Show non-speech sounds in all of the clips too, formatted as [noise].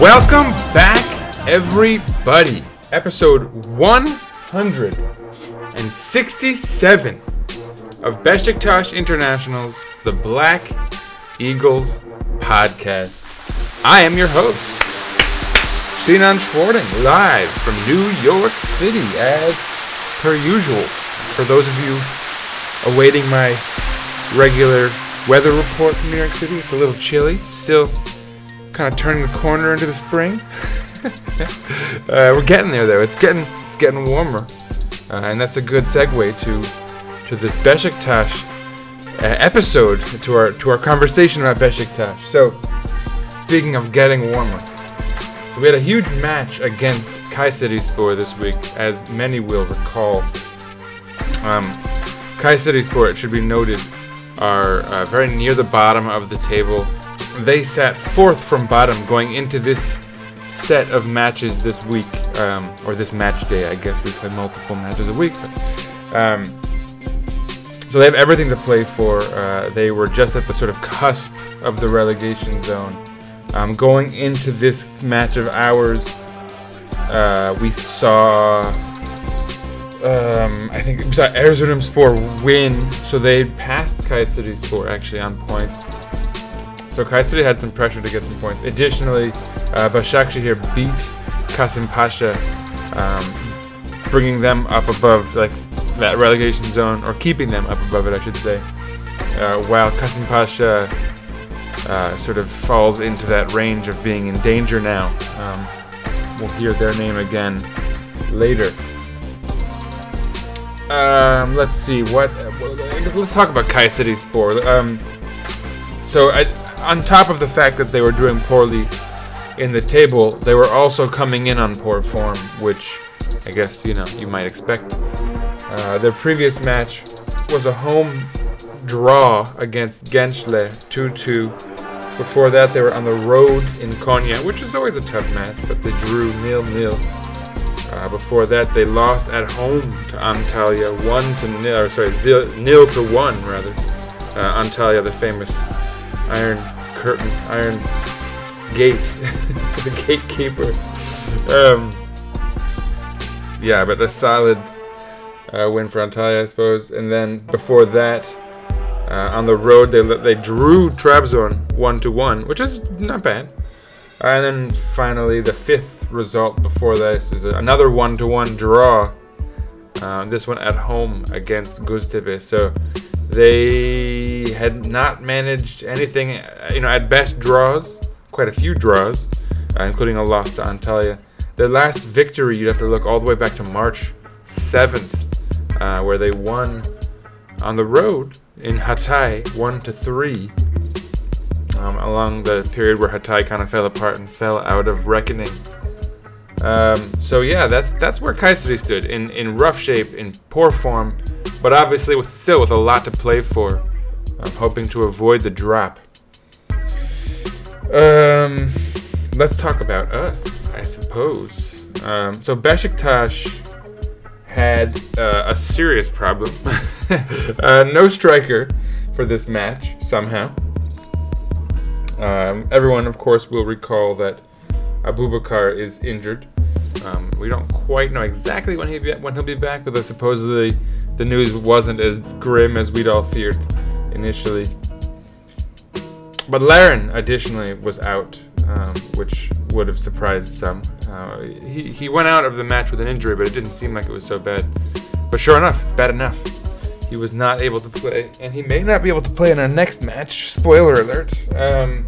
Welcome back, everybody. Episode 167 of Besiktas International's The Black Eagles podcast. I am your host, Sinan Schwarting, live from New York City, as per usual. For those of you awaiting my regular weather report from New York City, it's a little chilly. Still kind of turning the corner into the spring. [laughs] uh, we're getting there though. It's getting it's getting warmer, uh, and that's a good segue to to this Besiktas uh, episode to our to our conversation about Besiktas. So, speaking of getting warmer, so we had a huge match against Kayserispor this week, as many will recall. Um, Kayserispor, it should be noted, are uh, very near the bottom of the table. They sat fourth from bottom going into this set of matches this week, um, or this match day. I guess we play multiple matches a week. But, um, so they have everything to play for. Uh, they were just at the sort of cusp of the relegation zone. Um, going into this match of ours, uh, we saw um, I think we saw Erzurumspor win, so they passed Kayserispor actually on points. So Kayseri had some pressure to get some points. Additionally, uh, Başakşehir beat Kasim Pasha, um, bringing them up above like that relegation zone, or keeping them up above it, I should say. Uh, while Kasim Pasha uh, sort of falls into that range of being in danger now. Um, we'll hear their name again later. Um, let's see what. Let's talk about Kayseri. Um, so, I, on top of the fact that they were doing poorly in the table, they were also coming in on poor form, which I guess you know you might expect. Uh, their previous match was a home draw against Gençler, 2-2. Before that, they were on the road in Konya, which is always a tough match, but they drew nil-nil. Uh, before that, they lost at home to Antalya, one to nil. Or sorry, nil to one rather. Uh, Antalya, the famous Iron Curtain, Iron Gate, [laughs] the gatekeeper. Um, yeah, but a solid uh, win for Antalya, I suppose. And then before that, uh, on the road, they they drew Trabzon one to one, which is not bad. And then finally, the fifth result before this is another one-to-one draw. Uh, this one at home against Göztepe. So they had not managed anything, uh, you know, at best draws, quite a few draws, uh, including a loss to Antalya. Their last victory, you'd have to look all the way back to March 7th, uh, where they won on the road in Hatay, one to three um, along the period where Hatay kind of fell apart and fell out of reckoning. Um, so yeah, that's that's where Kayseri stood in in rough shape, in poor form, but obviously with still with a lot to play for. I'm hoping to avoid the drop. Um, let's talk about us, I suppose. Um, so Besiktas had uh, a serious problem. [laughs] uh, no striker for this match somehow. Um, everyone, of course, will recall that Aboubakar is injured. Um, we don't quite know exactly when he be, when he'll be back, although supposedly the news wasn't as grim as we'd all feared initially. But Larin, additionally, was out, um, which would have surprised some. Uh, he, he went out of the match with an injury, but it didn't seem like it was so bad. But sure enough, it's bad enough. He was not able to play, and he may not be able to play in our next match. Spoiler alert. Um,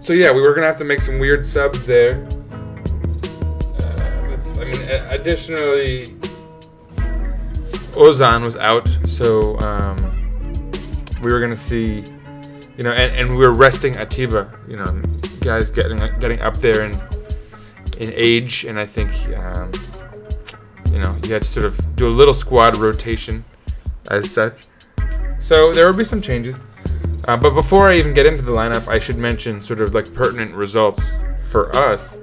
so yeah, we were gonna have to make some weird subs there. Uh, I mean, additionally, Ozan was out, so um, we were gonna see, you know, and, and we were resting Atiba, you know, guys getting getting up there in in age, and I think, um, you know, you had to sort of do a little squad rotation as such. So there will be some changes. Uh, but before I even get into the lineup, I should mention sort of like pertinent results for us.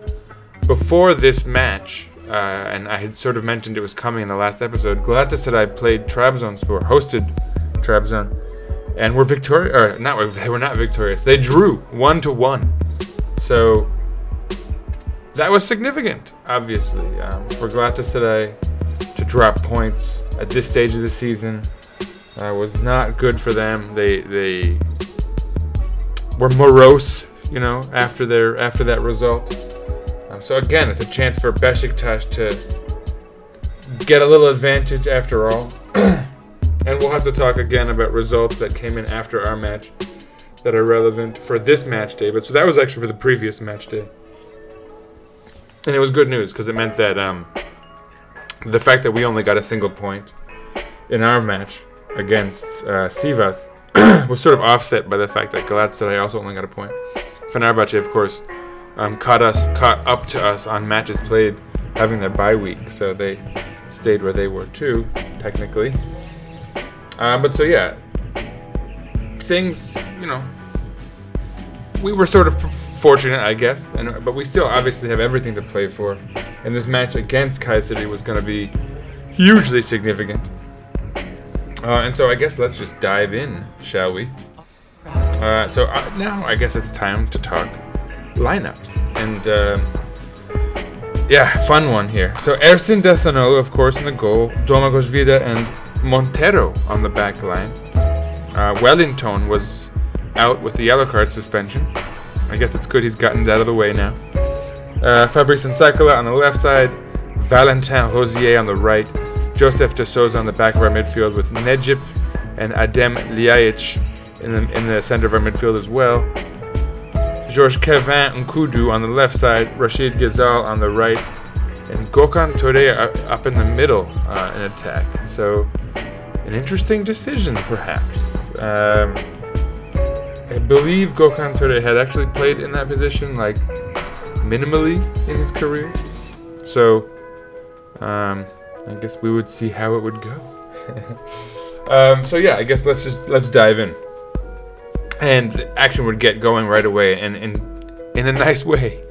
Before this match, uh, and I had sort of mentioned it was coming in the last episode, Galatasaray played Trabzonspor, hosted Trabzon, and we're victorious. Or not, they were not victorious. They drew one to one. So that was significant, obviously, um, for Galatasaray to drop points at this stage of the season. Uh, was not good for them. They they were morose, you know, after their after that result. Um, so again, it's a chance for Besiktas to get a little advantage after all. [clears throat] and we'll have to talk again about results that came in after our match that are relevant for this match day. But so that was actually for the previous match day. And it was good news because it meant that um, the fact that we only got a single point in our match against uh, Sivas [clears throat] was sort of offset by the fact that Galatasaray also only got a point. Fenerbahce, of course, um, caught us, caught up to us on matches played, having their bye week, so they stayed where they were too, technically. Uh, but so yeah, things, you know, we were sort of fortunate, I guess, and but we still obviously have everything to play for, and this match against Kayseri was going to be hugely significant. Uh, and so I guess let's just dive in, shall we? Uh, so uh, now I guess it's time to talk lineups, and uh, yeah, fun one here. So Ersin Destanoğlu, of course, in the goal, Domagoj Vida and Montero on the back line. Uh, Wellington was out with the yellow card suspension. I guess it's good he's gotten it out of the way now. Uh, Fabrice Nsakala on the left side, Valentin Rosier on the right, Josef de Souza on the back of our midfield with Necip and Adem Ljajic in the, in the center of our midfield as well. Georges Kevin N'Koudou on the left side, Rachid Ghezzal on the right, and Gökhan Töre up in the middle uh, in attack. So, an interesting decision, perhaps. Um, I believe Gökhan Töre had actually played in that position like minimally in his career. So um, I guess we would see how it would go. [laughs] um, so yeah, I guess let's just let's dive in. And the action would get going right away and in in a [laughs] nice way.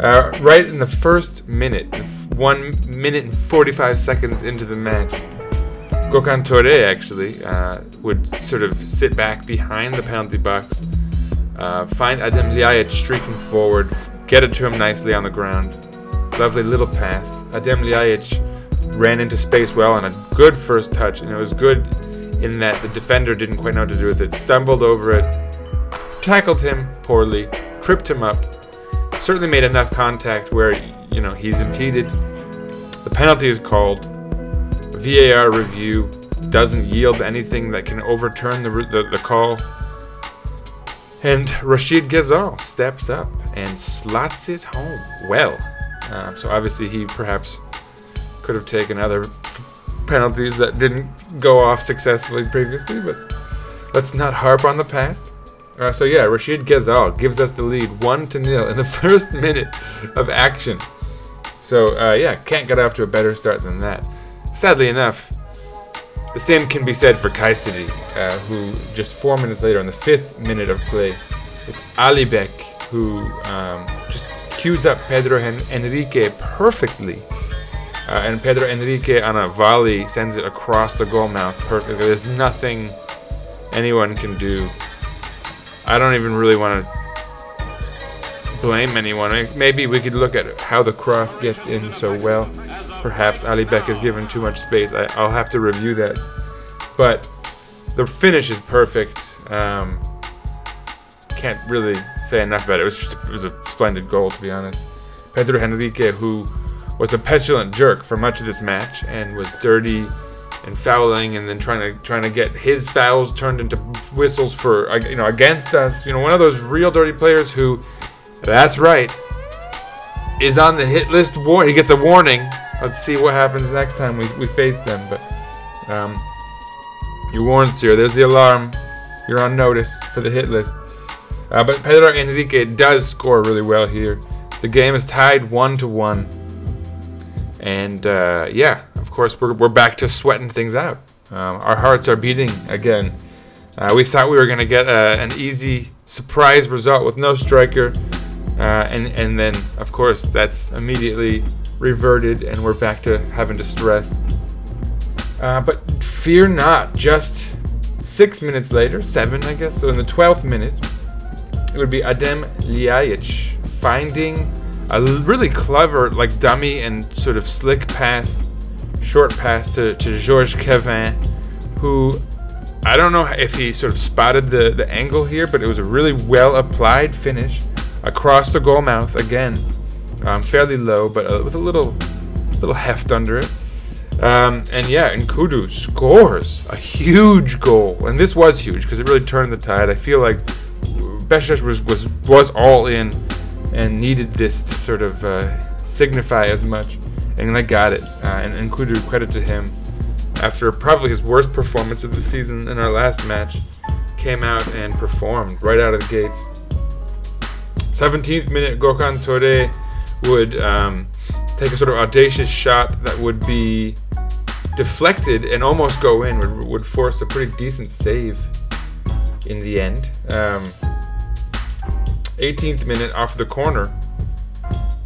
Uh, right in the first minute, one minute and 45 seconds into the match, Gökhan Töre actually uh, would sort of sit back behind the penalty box, uh, find Adem Ljajic streaking forward, get it to him nicely on the ground. Lovely little pass. Adem Ljajic ran into space well and a good first touch, and it was good in that the defender didn't quite know what to do with it. Stumbled over it, tackled him poorly, tripped him up. Certainly made enough contact where you know he's impeded. The penalty is called. VAR review doesn't yield anything that can overturn the, the, the call. And Rachid Ghezzal steps up and slots it home well. Um, so obviously he perhaps could have taken other penalties that didn't go off successfully previously, but let's not harp on the past. Uh, so yeah, Rachid Ghezzal gives us the lead, one to nil in the [laughs] first minute of action. So uh, yeah, can't get off to a better start than that. Sadly enough, the same can be said for Kayseri, uh, who just four minutes later, on the fifth minute of play, it's Alibek who um, just cues up Pedro Hen- Henrique perfectly. Uh, and Pedro Henrique on a volley sends it across the goal mouth perfectly. There's nothing anyone can do. I don't even really want to blame anyone. Maybe we could look at how the cross gets in so well perhaps Ali Beck is given too much space. I, will have to review that. But the finish is perfect. Um, can't really say enough about it. It was just it was a splendid goal, to be honest. Pedro Henrique, who was a petulant jerk for much of this match and was dirty and fouling, and then trying to trying to get his fouls turned into whistles for you know against us. You know, one of those real dirty players who, that's right, is on the hit list. War- he gets a warning Let's see what happens next time we, we face them. But Um, you warned, sir. There's the alarm. You're on notice for the hit list. Uh, but Pedro Henrique does score really well here. The game is tied one to one, and uh, yeah, of course we're, we're back to sweating things out. Um, our hearts are beating again. Uh, we thought we were going to get uh, an easy surprise result with no striker, uh, and and then of course that's immediately reverted, and we're back to having to stress. Uh, but fear not, just six minutes later, seven I guess. So in the twelfth minute, it would be Adem Ljajic finding a really clever, like dummy and sort of slick pass, short pass to, to Georges Kevin, who I don't know if he sort of spotted the, the angle here, but it was a really well applied finish across the goal mouth again, um, fairly low, but uh, with a little little heft under it. Um, and yeah, N'Koudou scores a huge goal, and this was huge because it really turned the tide. I feel like Besiktas was was was all in and needed this to sort of uh, signify as much, and they got it. Uh, and, N'Koudou, credit to him, after probably his worst performance of the season in our last match, came out and performed right out of the gates. 17th minute, Gökhan Töre would um, take a sort of audacious shot that would be deflected and almost go in, would, would force a pretty decent save in the end. Um, 18th minute off the corner.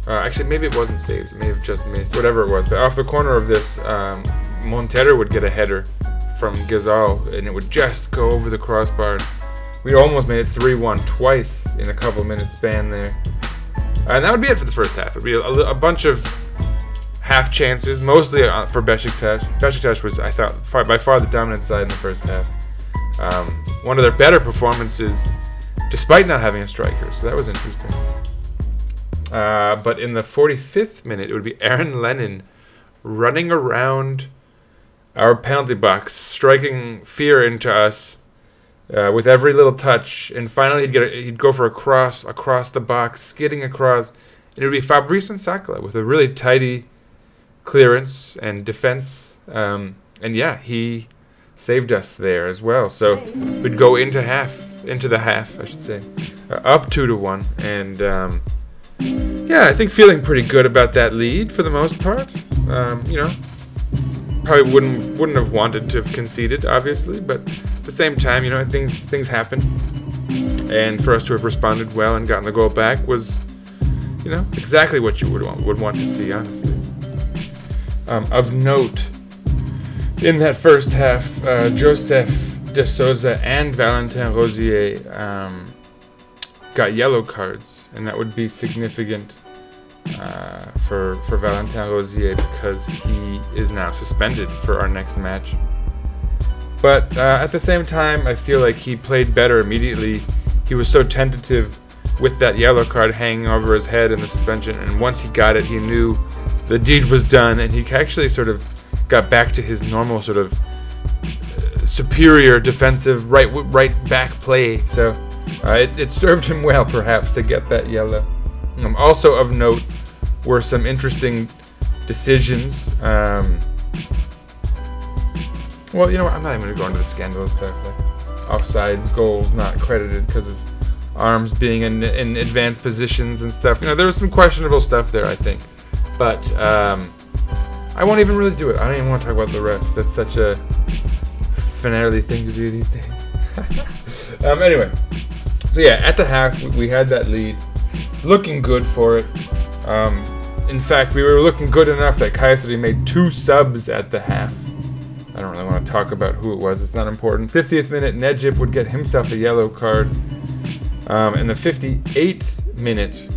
Uh, actually, maybe it wasn't saved. It may have just missed. Whatever it was. But off the corner of this, um, Montero would get a header from Ghezzal, and it would just go over the crossbar. We almost made it 3 1 twice in a couple minutes span there. And that would be it for the first half. It would be a, a bunch of half chances, mostly uh, for Besiktas. Besiktas was, I thought, far, by far the dominant side in the first half. Um, one of their better performances, despite not having a striker. So that was interesting. Uh, but in the 45th minute, it would be [laughs] Aaron Lennon running around our penalty box, striking fear into us uh, with every little touch. And finally, he'd get a, he'd go for a cross across the box, skidding across. And it would be Fabrice Nsakala with a really tidy clearance and defense. Um, and yeah, he saved us there as well. So we'd go into half, into the half, I should say, uh, up two to one, and um, yeah, I think feeling pretty good about that lead for the most part. Um, you know, probably wouldn't wouldn't have wanted to have conceded, obviously, but at the same time, you know, things things happen, and for us to have responded well and gotten the goal back was, you know, exactly what you would want would want to see, honestly. Um, of note, in that first half, uh, Josef de Souza and Valentin Rosier um, got yellow cards, and that would be significant uh, for for Valentin Rosier because he is now suspended for our next match. But uh, at the same time, I feel like he played better immediately. He was so tentative with that yellow card hanging over his head in the suspension, and once he got it, he knew the deed was done, and he actually sort of got back to his normal sort of uh, superior defensive right right back play. So uh, it, it served him well, perhaps, to get that yellow. Um, also of note were some interesting decisions. Um, well, you know what? I'm not even going to go into the scandalous stuff. Like offsides, goals not credited because of arms being in, in advanced positions and stuff. You know, there was some questionable stuff there, I think. But um, I won't even really do it. I don't even want to talk about the refs. That's such a finale thing to do these days. [laughs] um, anyway, so yeah, at the half, we, we had that lead. Looking good for it. Um, in fact, we were looking good enough that Kayseri made two subs at the half. I don't really want to talk about who it was, it's not important. 50th minute, Necip would get himself a yellow card. Um, in the 58th minute,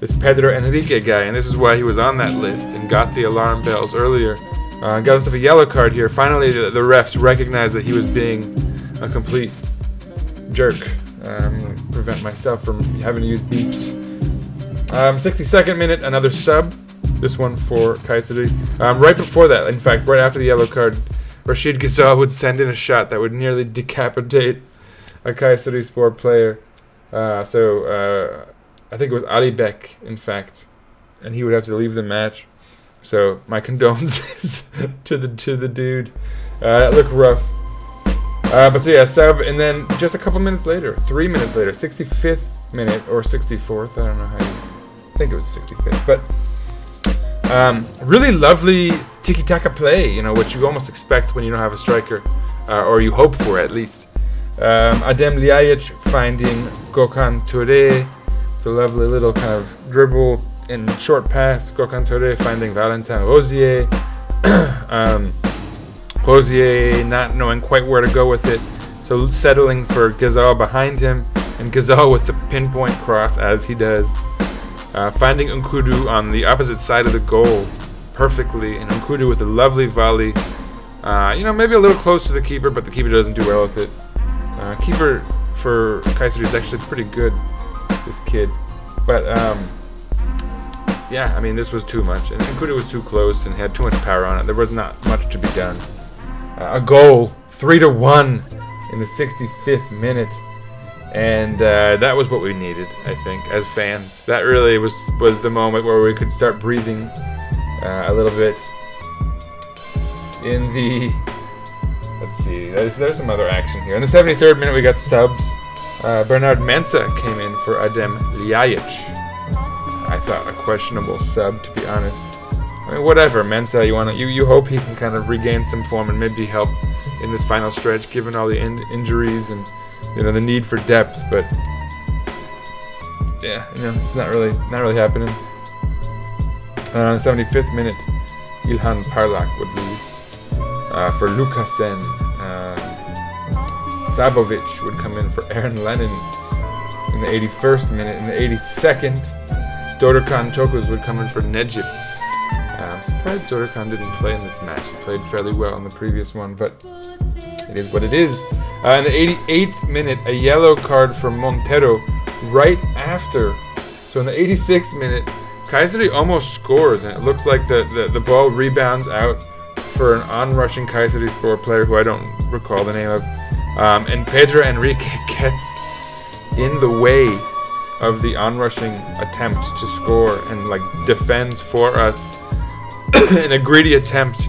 this Pedro Henrique guy, and this is why he was on that list and got the alarm bells earlier. Uh, got himself a yellow card here. Finally, the, the refs recognized that he was being a complete jerk. To prevent myself from having to use beeps. Um, 62nd minute, another sub. This one for Kayseri. Um, right before that, in fact, right after the yellow card, Rachid Ghezzal would send in a shot that would nearly decapitate a Kayserispor player. Uh, so uh, I think it was Ali Beck, in fact, and he would have to leave the match. So my [laughs] condolences to the to the dude. Uh, that looked rough. Uh, but so yeah, sub, and then just a couple minutes later, three minutes later, 65th minute or 64th, I don't know how you think it was 65th, but um, really lovely tiki taka play, you know, what you almost expect when you don't have a striker, uh, or you hope for at least. Um, Adem Ljajic finding Gökhan Töre, the lovely little kind of dribble and short pass. Gökhan Töre finding Valentin Rosier. [coughs] um, Rosier not knowing quite where to go with it, so settling for Ghezzal behind him, and Ghezzal with the pinpoint cross as he does. Uh, finding N'Koudou on the opposite side of the goal perfectly, and N'Koudou with a lovely volley. Uh, you know, maybe a little close to the keeper, but the keeper doesn't do well with it. Uh, keeper for Kayseri is actually pretty good, this kid. But, um, yeah, I mean, this was too much. And N'Koudou was too close and had too much power on it. There was not much to be done. Uh, a goal, 3 to 1 in the 65th minute. And uh, that was what we needed, I think, as fans. That really was, was the moment where we could start breathing uh, a little bit. In the Let's see. There's there's some other action here. In the 73rd minute, we got subs. Uh, Bernard Mensah came in for Adem Ljajic. I thought a questionable sub, to be honest. I mean, whatever, Mensah. You want you you hope he can kind of regain some form and maybe help in this final stretch, given all the in- injuries and you know the need for depth. But yeah, you know it's not really not really happening. Uh, 75th minute, Ilhan Parlak would lead uh, for Lukasen. Uh, Sabovic would come in for Aaron Lennon in the 81st minute. In the 82nd, Dorukhan Toköz would come in for Necip. Uh, I'm surprised Dorukhan didn't play in this match. He played fairly well in the previous one, but it is what it is. Uh, in the 88th minute, a yellow card for Montero right after. So in the 86th minute, Kayseri almost scores, and it looks like the, the, the ball rebounds out for an onrushing Kayserispor player who I don't recall the name of. Um, and Pedro Henrique [laughs] gets in the way of the onrushing attempt to score and like defends for us [coughs] in a greedy attempt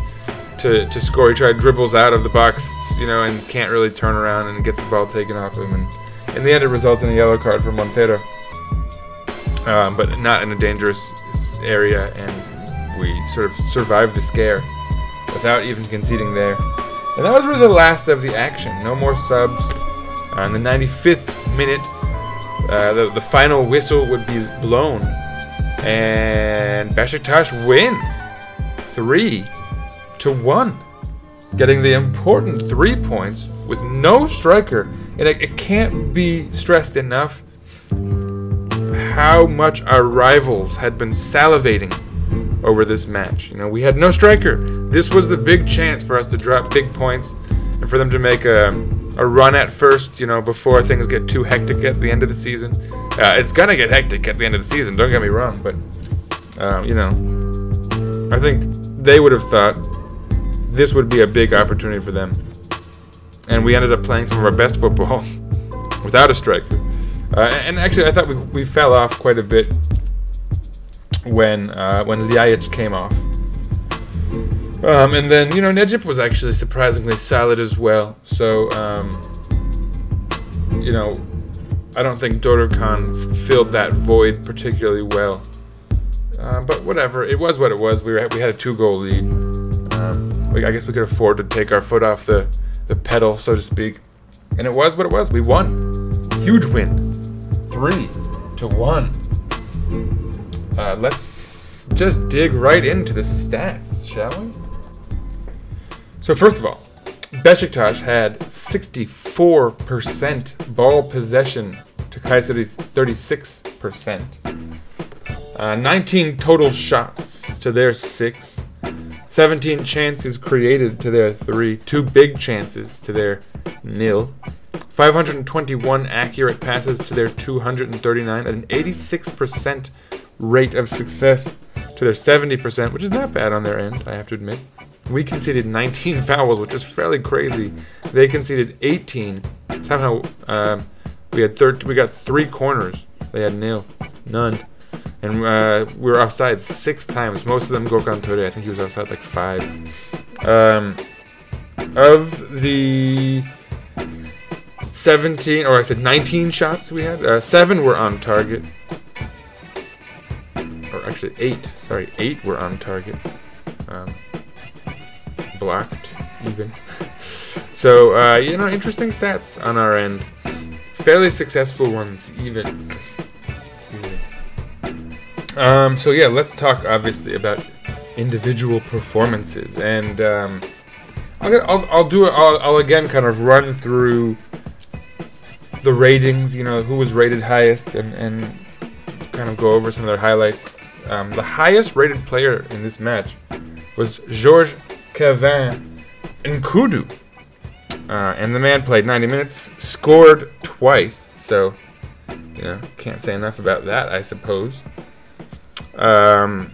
to, to score. He tried dribbles out of the box, you know, and can't really turn around and gets the ball taken off him. And in the end, it results in a yellow card for Montero, um, but not in a dangerous area, and we sort of survived the scare without even conceding there. And that was really the last of the action. No more subs. Uh, in the 95th minute, uh, the, the final whistle would be blown. And Besiktas wins 3 to 1. Getting the important three points with no striker. And it, it can't be stressed enough how much our rivals had been salivating over this match. You know, we had no striker. This was the big chance for us to drop big points and for them to make a, a run at first, you know, before things get too hectic at the end of the season. Uh, it's gonna get hectic at the end of the season, don't get me wrong, but, um, you know, I think they would have thought this would be a big opportunity for them. And we ended up playing some of our best football [laughs] without a striker. Uh, and actually, I thought we, we fell off quite a bit when uh, when Ljajic came off. Um, and then you know Necip was actually surprisingly solid as well. So um, you know, I don't think Dorukhan filled that void particularly well. Uh, but whatever, it was what it was. We were we had a two goal lead. Um, we, I guess we could afford to take our foot off the the pedal, so to speak. And it was what it was. We won. Huge win. Three to one. Uh, let's just dig right into the stats, shall we? So first of all, Besiktas had 64% ball possession to Kayseri's 36%. Uh, 19 total shots to their 6. 17 chances created to their 3. 2 big chances to their nil. 521 accurate passes to their 239 at an 86% rate of success to their 70%, which is not bad on their end, I have to admit. We conceded 19 [laughs] fouls, which is fairly crazy. They conceded 18. Somehow, um, we had thir- we got three corners. They had nil, none. And uh, we were offside six times. Most of them Gokhan Tore. I think he was offside like five. Um, of the 17, or I said 19 shots we had, uh, seven were on target. Or actually, eight. Sorry, eight were on target. Um, blocked, even. [laughs] So, uh, you know, interesting stats on our end. Fairly successful ones, even. Um, so, yeah, let's talk obviously about individual performances. And um, I'll, get, I'll, I'll do it, I'll, I'll again kind of run through the ratings, you know, who was rated highest and, and kind of go over some of their highlights. Um, the highest rated player in this match was Georges Kevin N'Koudou. Uh, and the man played 90 minutes, scored twice, so, you know, can't say enough about that, I suppose. Um,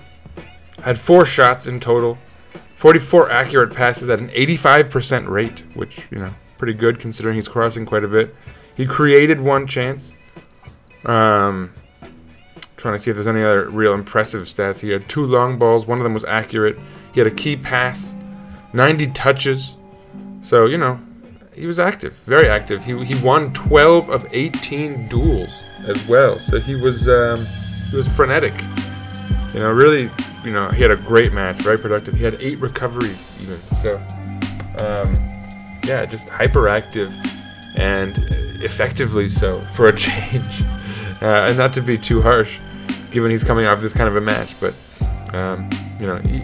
had four shots in total, 44 accurate passes at an 85% rate, which, you know, pretty good considering he's crossing quite a bit. He created one chance. Um, trying to see if there's any other real impressive stats. He had two long balls, one of them was accurate. He had a key pass, 90 touches. So, you know, he was active, very active. He, he won 12 of 18 duels as well. So he was um, he was frenetic. You know, really, you know, he had a great match, very productive. He had eight recoveries even. So, um, yeah, just hyperactive and effectively so for a [laughs] change. Uh, and not to be too harsh, given he's coming off this kind of a match, but um, you know, he,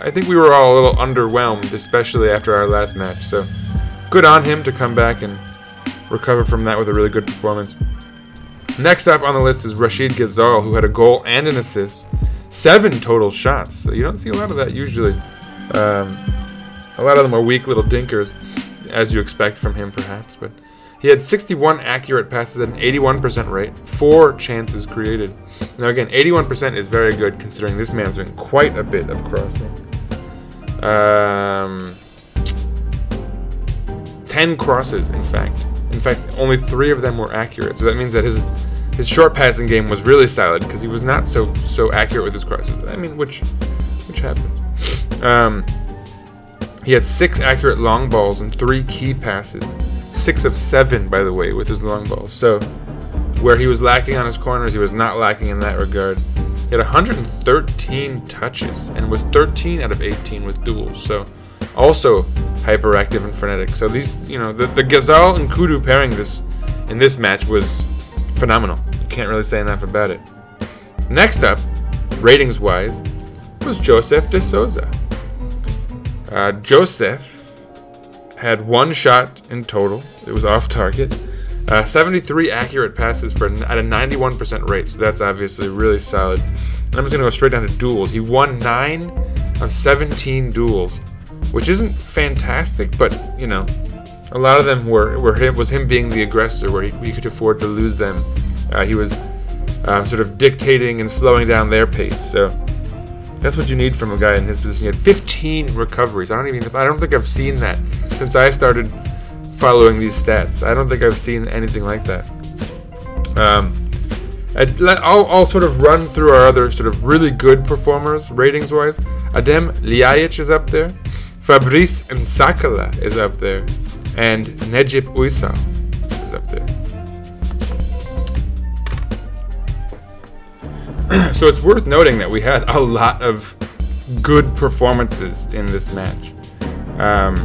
I think we were all a little underwhelmed, especially after our last match. So, good on him to come back and recover from that with a really good performance. Next up on the list is Rachid Ghezzal, who had a goal and an assist, seven total shots. So you don't see a lot of that usually. Um, a lot of them are weak little dinkers, as you expect from him, perhaps. But he had 61 accurate passes at an 81% rate, four chances created. Now again, 81% is very good considering this man's doing quite a bit of crossing. Um, 10 crosses, in fact. In fact, only three of them were accurate. So that means that his his short passing game was really solid because he was not so so accurate with his crosses. I mean, which which happens. Um, he had six accurate long balls and three key passes. Six of seven, by the way, with his long balls. So where he was lacking on his corners, he was not lacking in that regard. He had 113 touches and was 13 out of 18 with duels. So also hyperactive and frenetic. So these, you know, the, the Ghezzal and Kudu pairing this in this match was phenomenal. You can't really say enough about it. Next up, ratings wise, was Josef de Souza. Uh, Josef had one shot in total. It was off target. Uh, 73 accurate passes for at a 91% rate, so that's obviously really solid. And I'm just gonna go straight down to duels. He won nine of 17 duels, which isn't fantastic, but you know, a lot of them were were him was him being the aggressor, where he, he could afford to lose them. Uh, he was um, sort of dictating and slowing down their pace. So that's what you need from a guy in his position. He had 15 recoveries. I don't even I don't think I've seen that since I started following these stats. I don't think I've seen anything like that. Um, I'll, I'll sort of run through our other sort of really good performers ratings wise. Adem Ljajic is up there. Fabrice Nsakala is up there. And Necip Uysal is up there. [clears throat] so it's worth noting that we had a lot of good performances in this match. Um,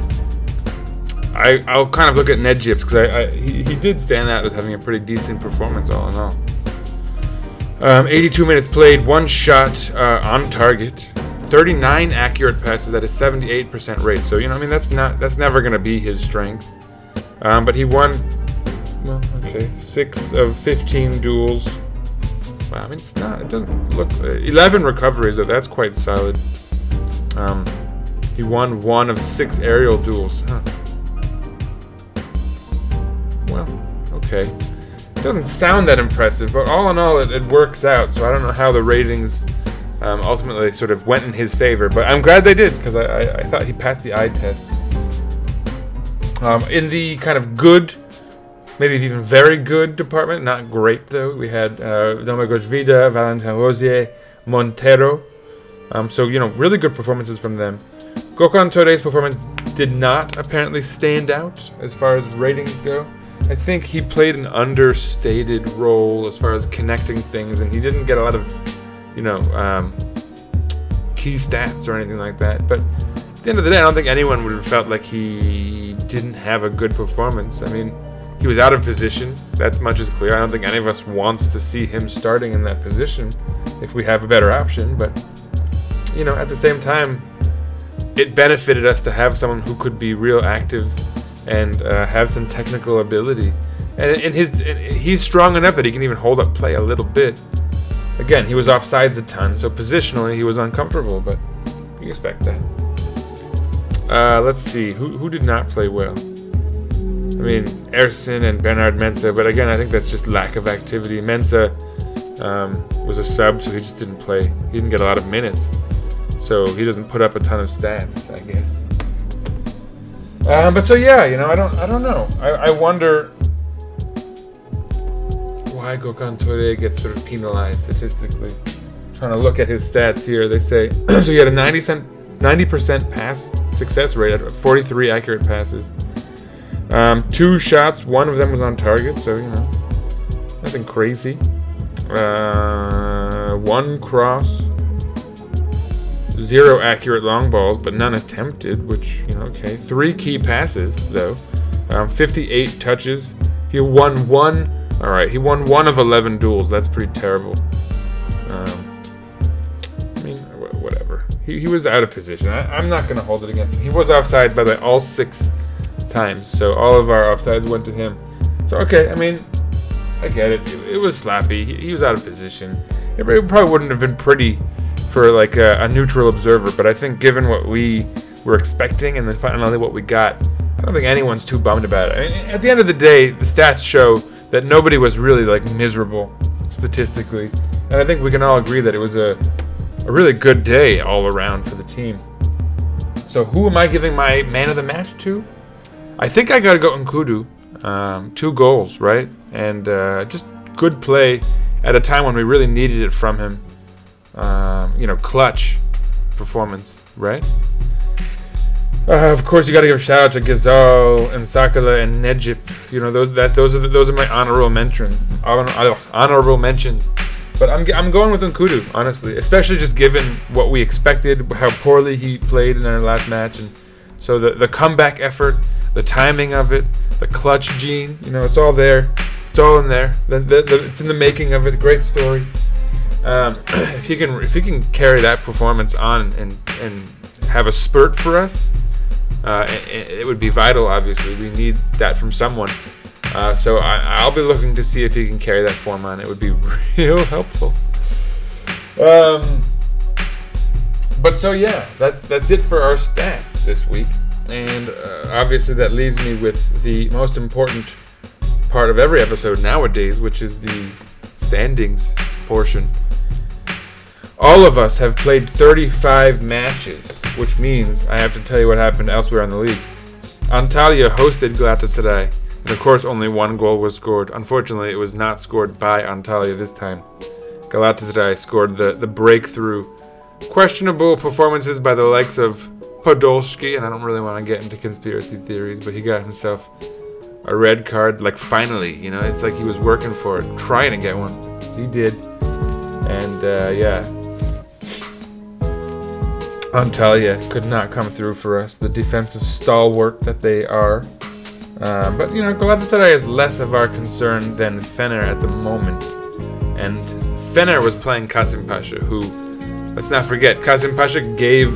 I, I'll kind of look at Necip because I, I, he, he did stand out as having a pretty decent performance all in all. Um, 82 minutes played, one shot uh, on target, 39 accurate passes at a 78% rate. So you know, I mean, that's not that's never going to be his strength. Um, but he won, well, okay, six of 15 duels. Wow, I mean, it's not. It doesn't look. Uh, 11 recoveries. Though that's quite solid. Um, he won one of six aerial duels. Huh. Well, okay. It doesn't sound that impressive, but all in all, it, it works out. So I don't know how the ratings um, ultimately sort of went in his favor, but I'm glad they did because I, I, I, thought he passed the eye test. Um, in the kind of good maybe even very good department. Not great though. We had uh, Domagoj Vida, Valentin Rosier, Montero. Um, so you know, really good performances from them. Gokhan Tore's performance did not apparently stand out as far as ratings go. I think he played an understated role as far as connecting things, and he didn't get a lot of, you know, um, key stats or anything like that. But at the end of the day, I don't think anyone would have felt like he didn't have a good performance. I mean, he was out of position. That's much as clear. I don't think any of us wants to see him starting in that position if we have a better option. But you know, at the same time, it benefited us to have someone who could be real active and uh, have some technical ability. And, and his and he's strong enough that he can even hold up play a little bit. Again, he was offsides a ton, so positionally he was uncomfortable, but you expect that. Uh, let's see, who, who did not play well? I mean, Ersin and Bernard Mensah, but again, I think that's just lack of activity. Mensah um, was a sub, so he just didn't play. He didn't get a lot of minutes, so he doesn't put up a ton of stats, I guess. Um, but so yeah, you know, I don't, I don't know. I, I wonder Gokhan Tore gets sort of penalized statistically. trying to look at his stats here, they say [clears throat] so he had a 90 cent, 90% pass success rate at 43 accurate passes. Um, two shots, one of them was on target, so you know, nothing crazy. Uh, one cross, zero accurate long balls, but none attempted, which, you know, okay. Three key passes, though. Um, 58 touches. He won one. All right, he won one of 11 duels. That's pretty terrible. Um, I mean, whatever. He, he was out of position. I, I'm not going to hold it against him. He was offside by the all six times, so all of our offsides went to him. So, okay, I mean, I get it. It, it was sloppy. He, he was out of position. It probably wouldn't have been pretty for like a, a, neutral observer, but I think given what we were expecting and then finally what we got, I don't think anyone's too bummed about it. I mean, at the end of the day, the stats show that nobody was really like miserable statistically, and I think we can all agree that it was a, a really good day all around for the team. So who am I giving my man of the match to? I think I gotta go N'Koudou. Um, two goals, right? And uh, just good play at a time when we really needed it from him. Um, you know, clutch performance, right? Uh, of course, you got to give a shout out to Ghezzal and Sakala and Necip. You know, those that those are the, those are my honorable mention honorable mentions. But I'm I'm going with N'Koudou, honestly, especially just given what we expected, how poorly he played in our last match, and so the the comeback effort, the timing of it, the clutch gene. You know, it's all there. It's all in there. The, the, the, it's in the making of it. Great story. Um, [clears throat] if he can if he can carry that performance on and and have a spurt for us, uh, it, would be vital. Obviously, we need that from someone. Uh, so I, will be looking to see if he can carry that form on. It would be [laughs] real helpful. Um, but so yeah, that's that's it for our stats this week, and uh, obviously that leaves me with the most important part of every episode nowadays, which is the standings portion. All of us have played 35 matches, which means I have to tell you what happened elsewhere in the league. Antalya hosted Galatasaray, and of course only one goal was scored. Unfortunately, it was not scored by Antalya this time. Galatasaray scored the, the breakthrough. Questionable performances by the likes of Podolski, and I don't really want to get into conspiracy theories, but he got himself a red card, like finally, you know, it's like he was working for it, trying to get one. He did. And uh, yeah, Antalya could not come through for us, the defensive stalwart that they are. Uh, but, you know, Galatasaray is less of our concern than Fener at the moment. And Fener was playing Kasim Pasha, who, let's not forget, Kasim Pasha gave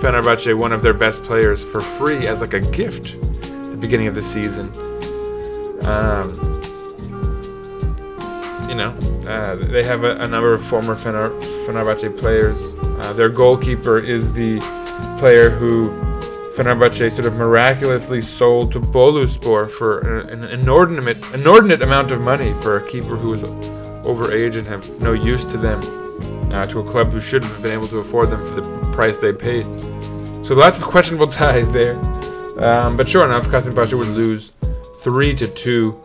Fenerbahce one of their best players for free as like a gift at the beginning of the season. Um, you know, uh, they have a, a, number of former Fener, Fenerbahce players. Uh, their goalkeeper is the player who Fenerbahce sort of miraculously sold to Boluspor for an, an inordinate, inordinate amount of money for a keeper who was over age and have no use to them, uh, to a club who shouldn't have been able to afford them for the price they paid. So lots of [laughs] questionable ties there. Um, but sure enough, Kasim Pasha would lose three to two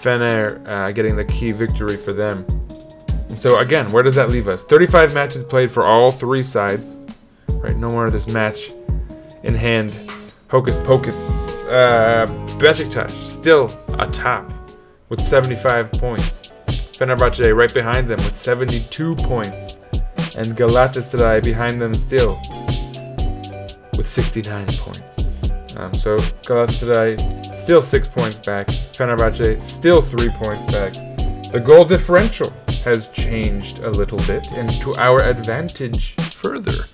Fener uh, getting the key victory for them. And so again, where does that leave us? 35 matches played for all three sides. Right, no more of this match in hand. Hocus pocus. Uh, Besiktas still atop with 75 points. Fenerbahce right behind them with 72 points. And Galatasaray behind them still with 69 points. Um, so Galatasaray still six points back. Fenerbahce still three points back. The goal differential has changed a little bit and to our advantage further.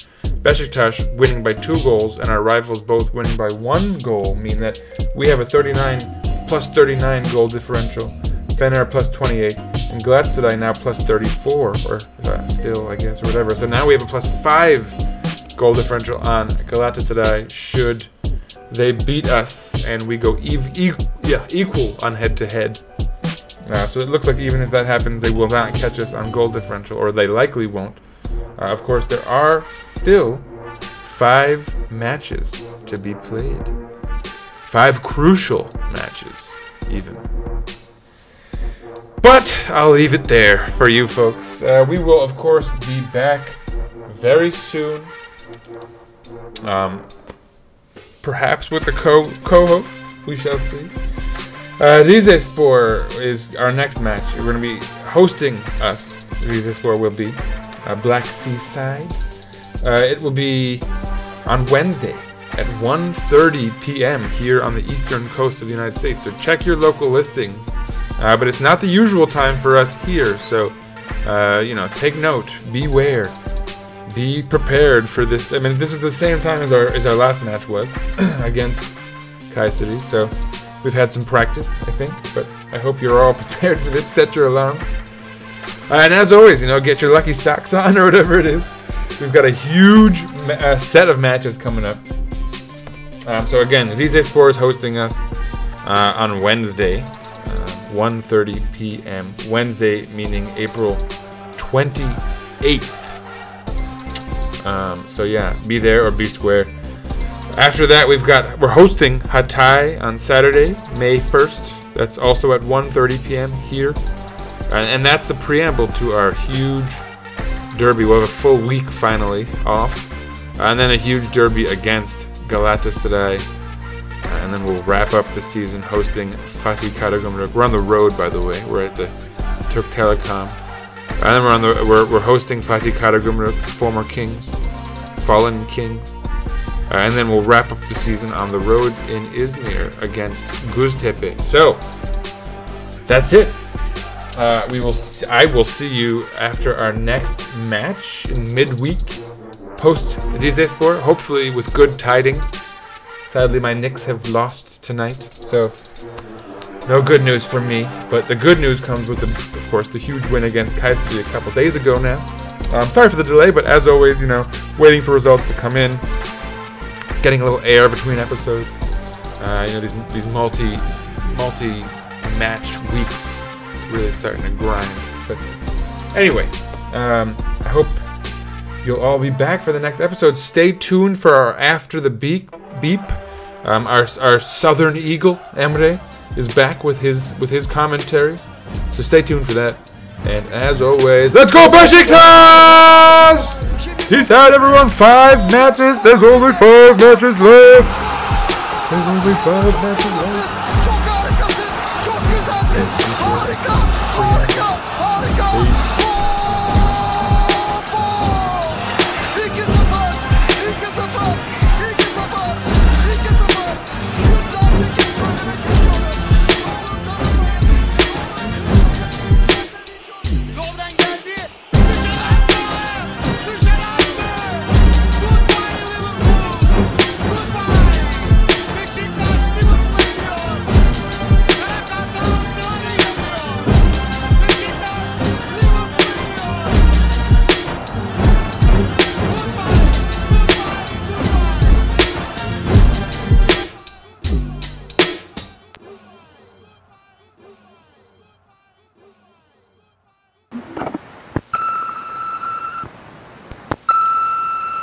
Besiktas winning by two goals and our rivals both winning by one goal mean that we have a 39 plus 39 goal differential. Fener plus 28 and Galatasaray now plus 34 or uh, still I guess or whatever. So now we have a plus five goal differential on Galatasaray should they beat us and we go ev- e- yeah, equal on head to head. Uh, so it looks like even if that happens, they will not catch us on goal differential, or they likely won't. Uh, of course, there are still five matches to be played. Five crucial matches, even. But I'll leave it there for you folks. Uh, we will, of course, be back very soon. Um, perhaps with the co co-host. We shall see. Uh, Rizespor is our next match. We're going to be hosting us. Rizespor will be uh, Black Sea side. Uh, it will be on Wednesday at 1:30 p.m. here on the eastern coast of the United States. So check your local listings. Uh, but it's not the usual time for us here. So uh, you know, take note. Beware be prepared for this. I mean, this is the same time as our as our last match was [clears throat] against Kayseri, so we've had some practice, I think. But I hope you're all [laughs] prepared for this. Set your alarm, uh, and as always, you know, get your lucky socks on or whatever it is. We've got a huge ma- uh, set of matches coming up. Um, so again, Rizespor is hosting us uh, on Wednesday, uh, 1:30 p.m. Wednesday, meaning April 28th. Um, so yeah, be there or be square. After that, we've got we're hosting Hatay on Saturday, May 1st. That's also at 1:30 p.m. here, and, and that's the preamble to our huge derby. We'll have a full week finally off, and then a huge derby against Galatasaray, and then we'll wrap up the season hosting Fatih Karagümrük. We're on the road, by the way. We're at the Türk Telekom. And then we're on the we're, we're hosting Fatih Karagümrük, former Kings, fallen Kings. And then we'll wrap up the season on the road in Izmir against Göztepe. So that's it. Uh, we will. s I will see you after our next match in midweek, post Rizespor. Hopefully with good tidings. Sadly, my Knicks have lost tonight, so no good news for me. But the good news comes with, the, of course, the huge win against Kayseri a couple days ago now. I'm um, sorry for the delay, but as always, you know, waiting for results to come in, getting a little air between episodes. Uh, you know, these these multi multi match weeks really starting to grind. But anyway, um, I hope you'll all be back for the next episode. Stay tuned for our after the beep beep. Um, our our Southern Eagle Emre is back with his with his commentary, so stay tuned for that. And as always, let's go Besiktas! Peace had everyone. Five matches. There's only five matches left. There's only five matches left.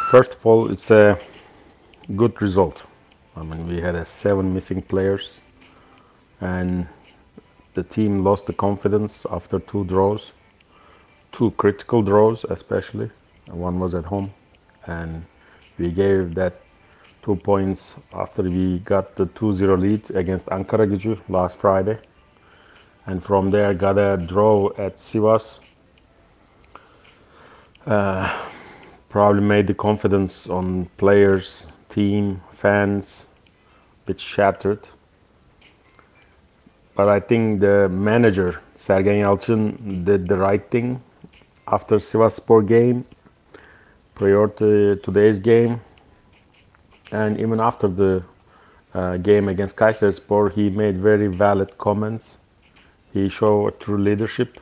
First of all, it's a good result. I mean, we had uh, seven missing players, and the team lost the confidence after two draws, two critical draws especially. One was at home, and we gave that two points after we got the 2-0 lead against Ankara Gücü last Friday. And from there got a draw at Sivas. Uh, probably made the confidence on players, team, fans, a bit shattered. But I think the manager, Sergen Yalçın, did the right thing after Sivasspor game, prior to today's game, and even after the uh, game against Kayserispor, he made very valid comments. He showed true leadership,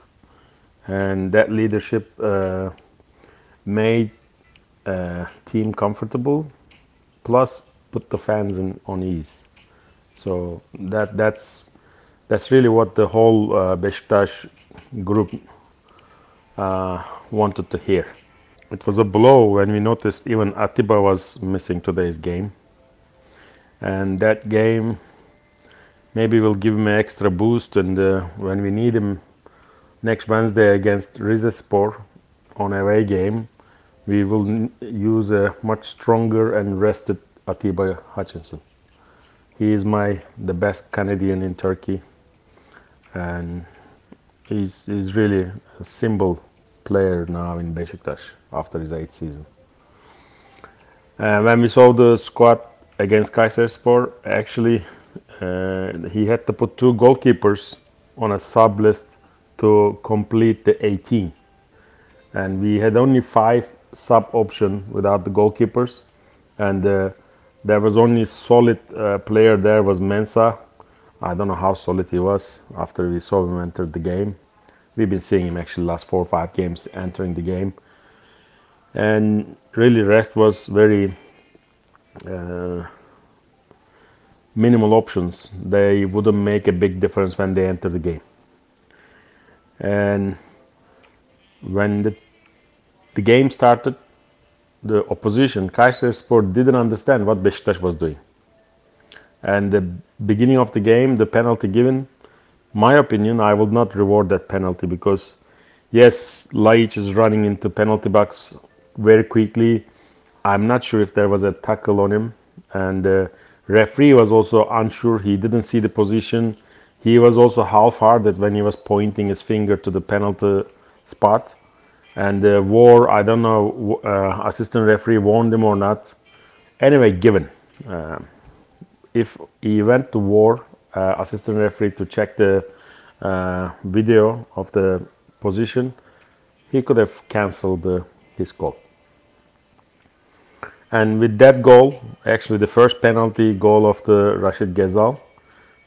and that leadership uh, made uh, team comfortable, plus put the fans in, on ease. So that that's that's really what the whole uh, Beşiktaş group uh, wanted to hear. It was a blow when we noticed even Atiba was missing today's game, and that game maybe will give him an extra boost. And uh, when we need him next Wednesday against Rizespor on away game, we will use a much stronger and rested Atiba Hutchinson. He is my the best Canadian in Turkey, and he's he's really a symbol player now in Beşiktaş after his eighth season. Uh, when we saw the squad against Kayserispor, actually uh, he had to put two goalkeepers on a sub list to complete the 18, and we had only five sub option without the goalkeepers, and uh, there was only solid uh, player there was Mensah. I don't know how solid he was after we saw him enter the game. We've been seeing him actually last four or five games entering the game, and really rest was very uh, minimal options. They wouldn't make a big difference when they enter the game, and when the the game started, the opposition, Kayserispor, didn't understand what Beşiktaş was doing. And the beginning of the game, the penalty given, my opinion, I will not reward that penalty because, yes, Ljajić is running into penalty box very quickly. I'm not sure if there was a tackle on him, and the referee was also unsure. He didn't see the position. He was also half-hearted when he was pointing his finger to the penalty spot and the war i don't know uh, assistant referee warned him or not. Anyway given uh, if he went to war uh, assistant referee to check the uh, video of the position he could have cancelled the, his goal and with that goal actually the first penalty goal of the Rachid Ghezzal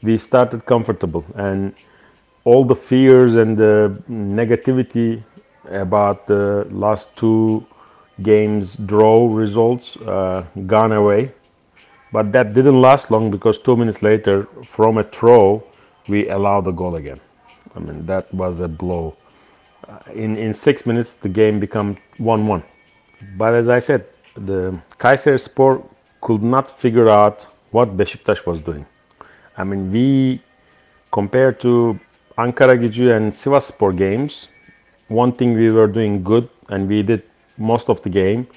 we started comfortable. And all the fears and the negativity about the last two games draw results uh, gone away. But that didn't last long because two minutes later, from a throw, we allowed the goal again. I mean, that was a blow. Uh, in, in six minutes, the game became 1 1. But as I said, the Kayserispor could not figure out what Beşiktaş was doing. I mean, we, compared to Ankara Gücü and Sivasspor games, one thing we were doing good and we did most of the game.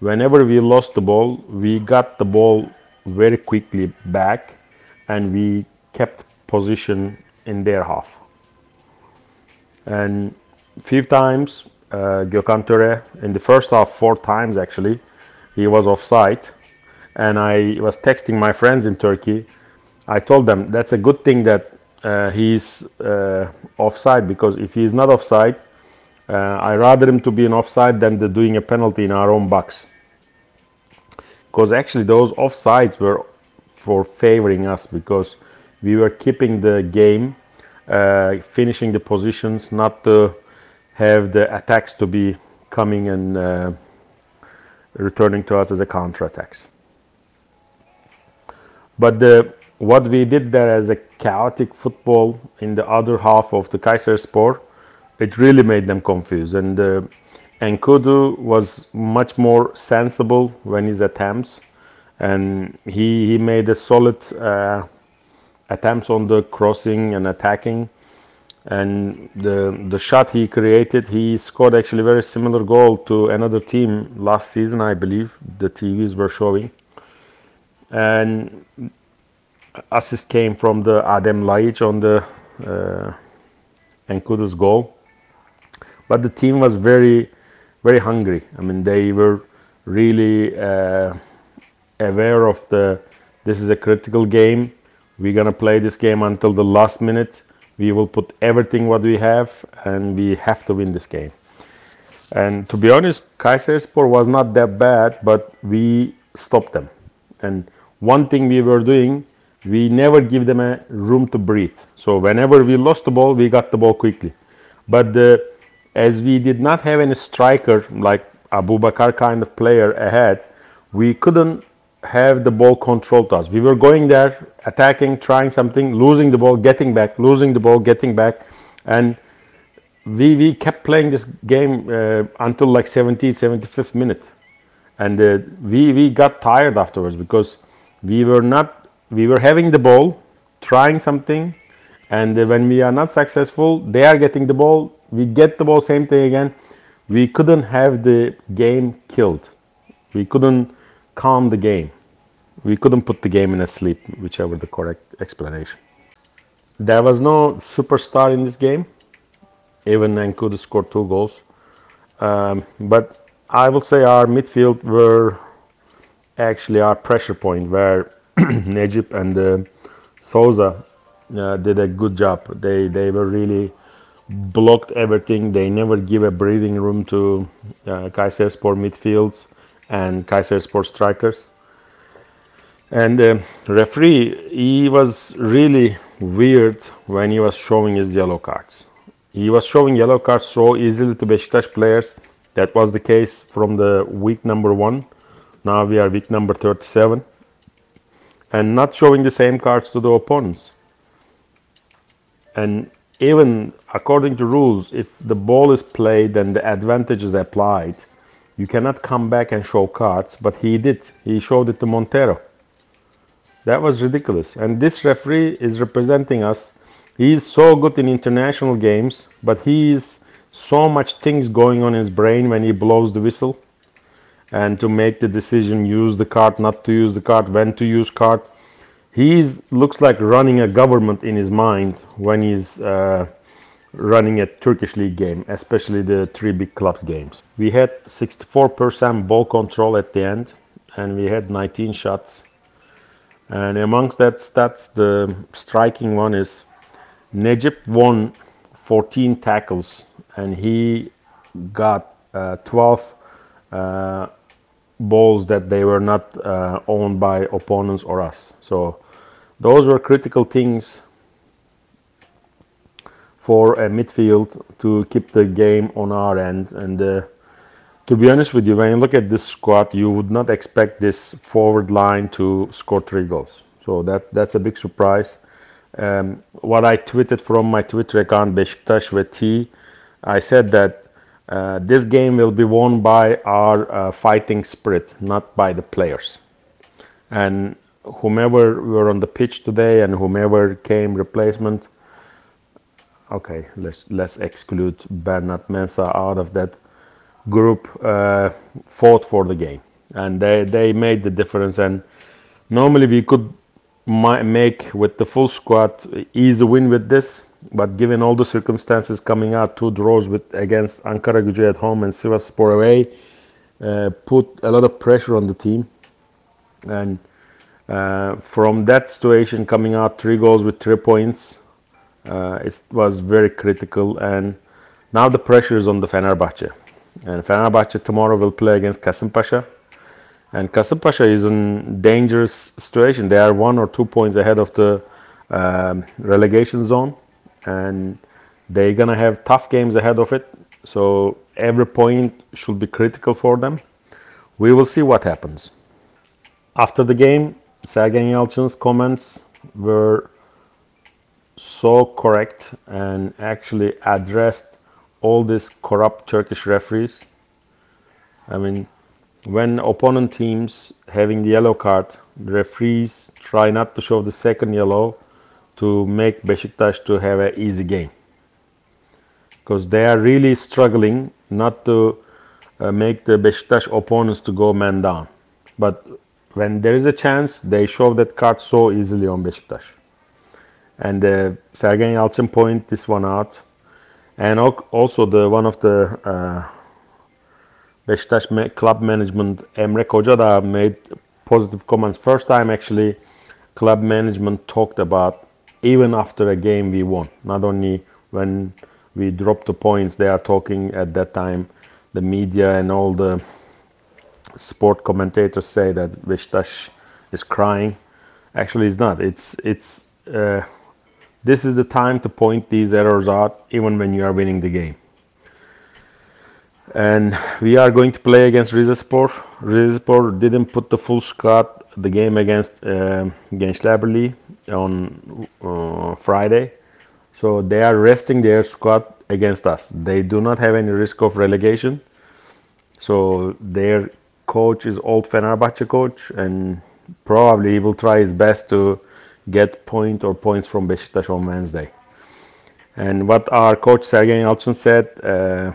Whenever we lost the ball we got the ball very quickly back and we kept position in their half. And few times uh, Gökhan Töre in the first half four times actually he was offside. And I was texting my friends in Turkey. I told them that's a good thing that uh, he's uh, offside because if he's not offside I rather him to be an offside than the doing a penalty in our own box. Because actually those offsides were for favoring us because we were keeping the game, uh, finishing the positions, not to have the attacks to be coming and uh, returning to us as a counter attacks. But the, what we did there as a chaotic football in the other half of the Kayserispor it really made them confused. And uh, was much more sensible when his attempts, and he he made a solid uh, attempts on the crossing and attacking. and the the shot he created, he scored actually very similar goal to another team last season, I believe. The TVs were showing, and assist came from the Adem Ljajić on the uh, N'Koudou's goal. But the team was very, very hungry. I mean, they were really uh, aware of the. This is a critical game. We're gonna play this game until the last minute. We will put everything what we have, and we have to win this game. And to be honest, Kayserispor was not that bad, but we stopped them. And one thing we were doing, we never give them a room to breathe. So whenever we lost the ball, we got the ball quickly. But the, as we did not have any striker like Aboubakar kind of player ahead, we couldn't have the ball controlled to us. We were going there, attacking, trying something, losing the ball, getting back, losing the ball, getting back, and we we kept playing this game uh, until like 70th, 75th minute, and uh, we we got tired afterwards because we were not we were having the ball, trying something, and uh, when we are not successful, they are getting the ball. We get the ball, same thing again. We couldn't have the game killed. We couldn't calm the game. We couldn't put the game in a sleep, whichever the correct explanation. There was no superstar in this game. Even N'Koudou scored two goals. Um, but I will say our midfield were actually our pressure point where [clears throat] Necip and uh, Souza uh, did a good job. They they were really blocked everything. They never give a breathing room to uh, Kayserispor midfields and Kayserispor strikers. And the referee, he was really weird when he was showing his yellow cards. He was showing yellow cards so easily to Beşiktaş players. That was the case from the week number one. Now we are week number 37. And not showing the same cards to the opponents. And even according to rules, if the ball is played and the advantage is applied, you cannot come back and show cards. But he did. He showed it to Montero. That was ridiculous. And this referee is representing us. He is so good in international games, but he is so much things going on in his brain when he blows the whistle and to make the decision use the card not to use the card when to use card he looks like running a government in his mind when he's uh, running a turkish league game especially the three big clubs games we had 64% ball control at the end and we had 19 shots and amongst that stats the striking one is Necip won 14 tackles and he got uh, 12 uh, balls that they were not uh, owned by opponents or us. So those were critical things for a midfield to keep the game on our end. And uh, to be honest with you, when you look at this squad, you would not expect this forward line to score three goals. So that that's a big surprise. Um, what I tweeted from my Twitter account, Beşiktaş with T, I said that uh, this game will be won by our uh, fighting spirit, not by the players. And whomever were on the pitch today and whomever came replacement, okay, let's let's exclude Bernard Mensah out of that group. Uh, fought for the game, and they they made the difference. And normally we could make with the full squad easy win with this but given all the circumstances coming out, two draws with against Ankara Gücü at home and Sivasspor away, uh, put a lot of pressure on the team. And uh, from that situation, coming out three goals with three points, uh, it was very critical. And now the pressure is on the Fenerbahce. And Fenerbahce tomorrow will play against Kasımpaşa. And Kasımpaşa is in dangerous situation. They are one or two points ahead of the um, relegation zone and they're gonna have tough games ahead of it. So every point should be critical for them. We will see what happens. After the game, Sergen Yalçın's comments were so correct and actually addressed all these corrupt Turkish referees. I mean, when opponent teams having the yellow card, the referees try not to show the second yellow to make Beşiktaş to have an easy game. because they are really struggling not to uh, make the Beşiktaş opponents to go man down. But when there is a chance, they show that card so easily on Beşiktaş. And uh, Sergen Yalçın point this one out. And also the one of the uh, Beşiktaş club management Emre Kocadağ made positive comments. First time actually club management talked about even after a game we won. Not only when we dropped the points, they are talking at that time. The media and all the sport commentators say that Beşiktaş is crying. Actually, it's not. It's it's uh, this is the time to point these errors out, even when you are winning the game. And we are going to play against Rizespor. Rizespor didn't put the full squad the game against uh, Gençler on uh, Friday. So they are resting their squad against us. They do not have any risk of relegation. So their coach is old Fenerbahce coach and probably he will try his best to get point or points from Beşiktaş on Wednesday. And what our coach Sergen Yalçın said, uh,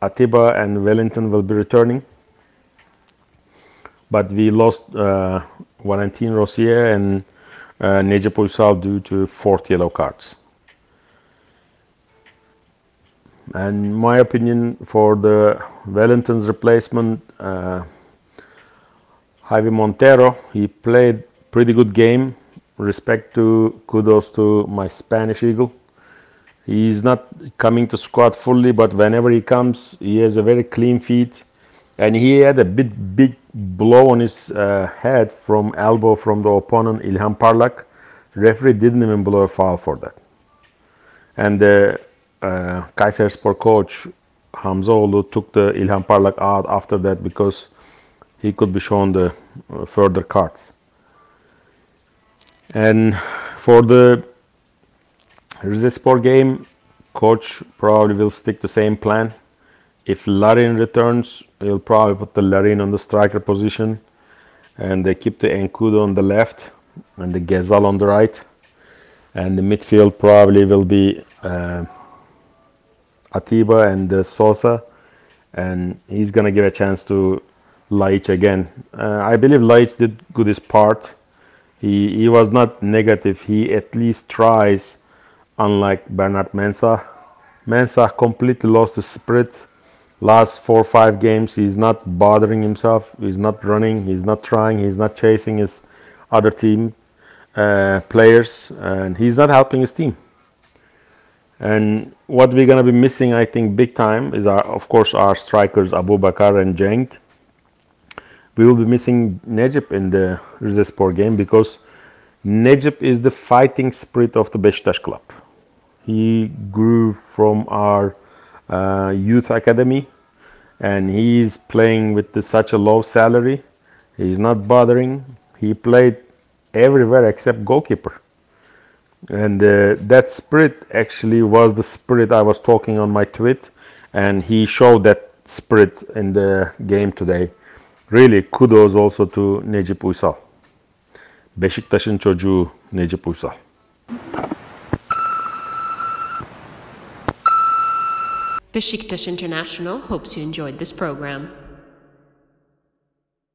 Atiba and Wellington will be returning. But we lost uh, Valentin Rosier and uh, Necip Uysal due to fourth yellow cards. And my opinion for the Wellington's replacement, uh, Javi Montero, he played pretty good game. Respect to kudos to my Spanish Eagle. He's not coming to squad fully, but whenever he comes, he has a very clean feet, and he had a big, big blow on his uh, head from elbow from the opponent Ilhan Parlak. Referee didn't even blow a foul for that. And the uh, Kayserispor coach Hamzaoğlu took the Ilhan Parlak out after that because he could be shown the uh, further cards. And for the Rizespor game, coach probably will stick to same plan. If Larin returns, he'll probably put the Larin on the striker position, and they keep the N'Koudou on the left and the Ghezzal on the right, and the midfield probably will be uh, Atiba and uh, Souza, and he's gonna give a chance to Ljajić again. Uh, I believe Ljajić did good his part. He he was not negative. He at least tries unlike Bernard Mensah. Mensah completely lost his spirit. Last four or five games, he's not bothering himself. He's not running. He's not trying. He's not chasing his other team uh, players, and he's not helping his team. And what we're gonna be missing, I think, big time is our, of course, our strikers Aboubakar and Cenk. We will be missing Necip in the Rizespor game because Necip is the fighting spirit of the Beşiktaş club. He grew from our uh, youth academy and he's playing with the, such a low salary. He's not bothering. He played everywhere except goalkeeper. And uh, that spirit actually was the spirit I was talking on my tweet, and he showed that spirit in the game today. Really kudos also to Necip Uysal. Beşiktaş'ın çocuğu Necip Uysal. Besiktas International hopes you enjoyed this program.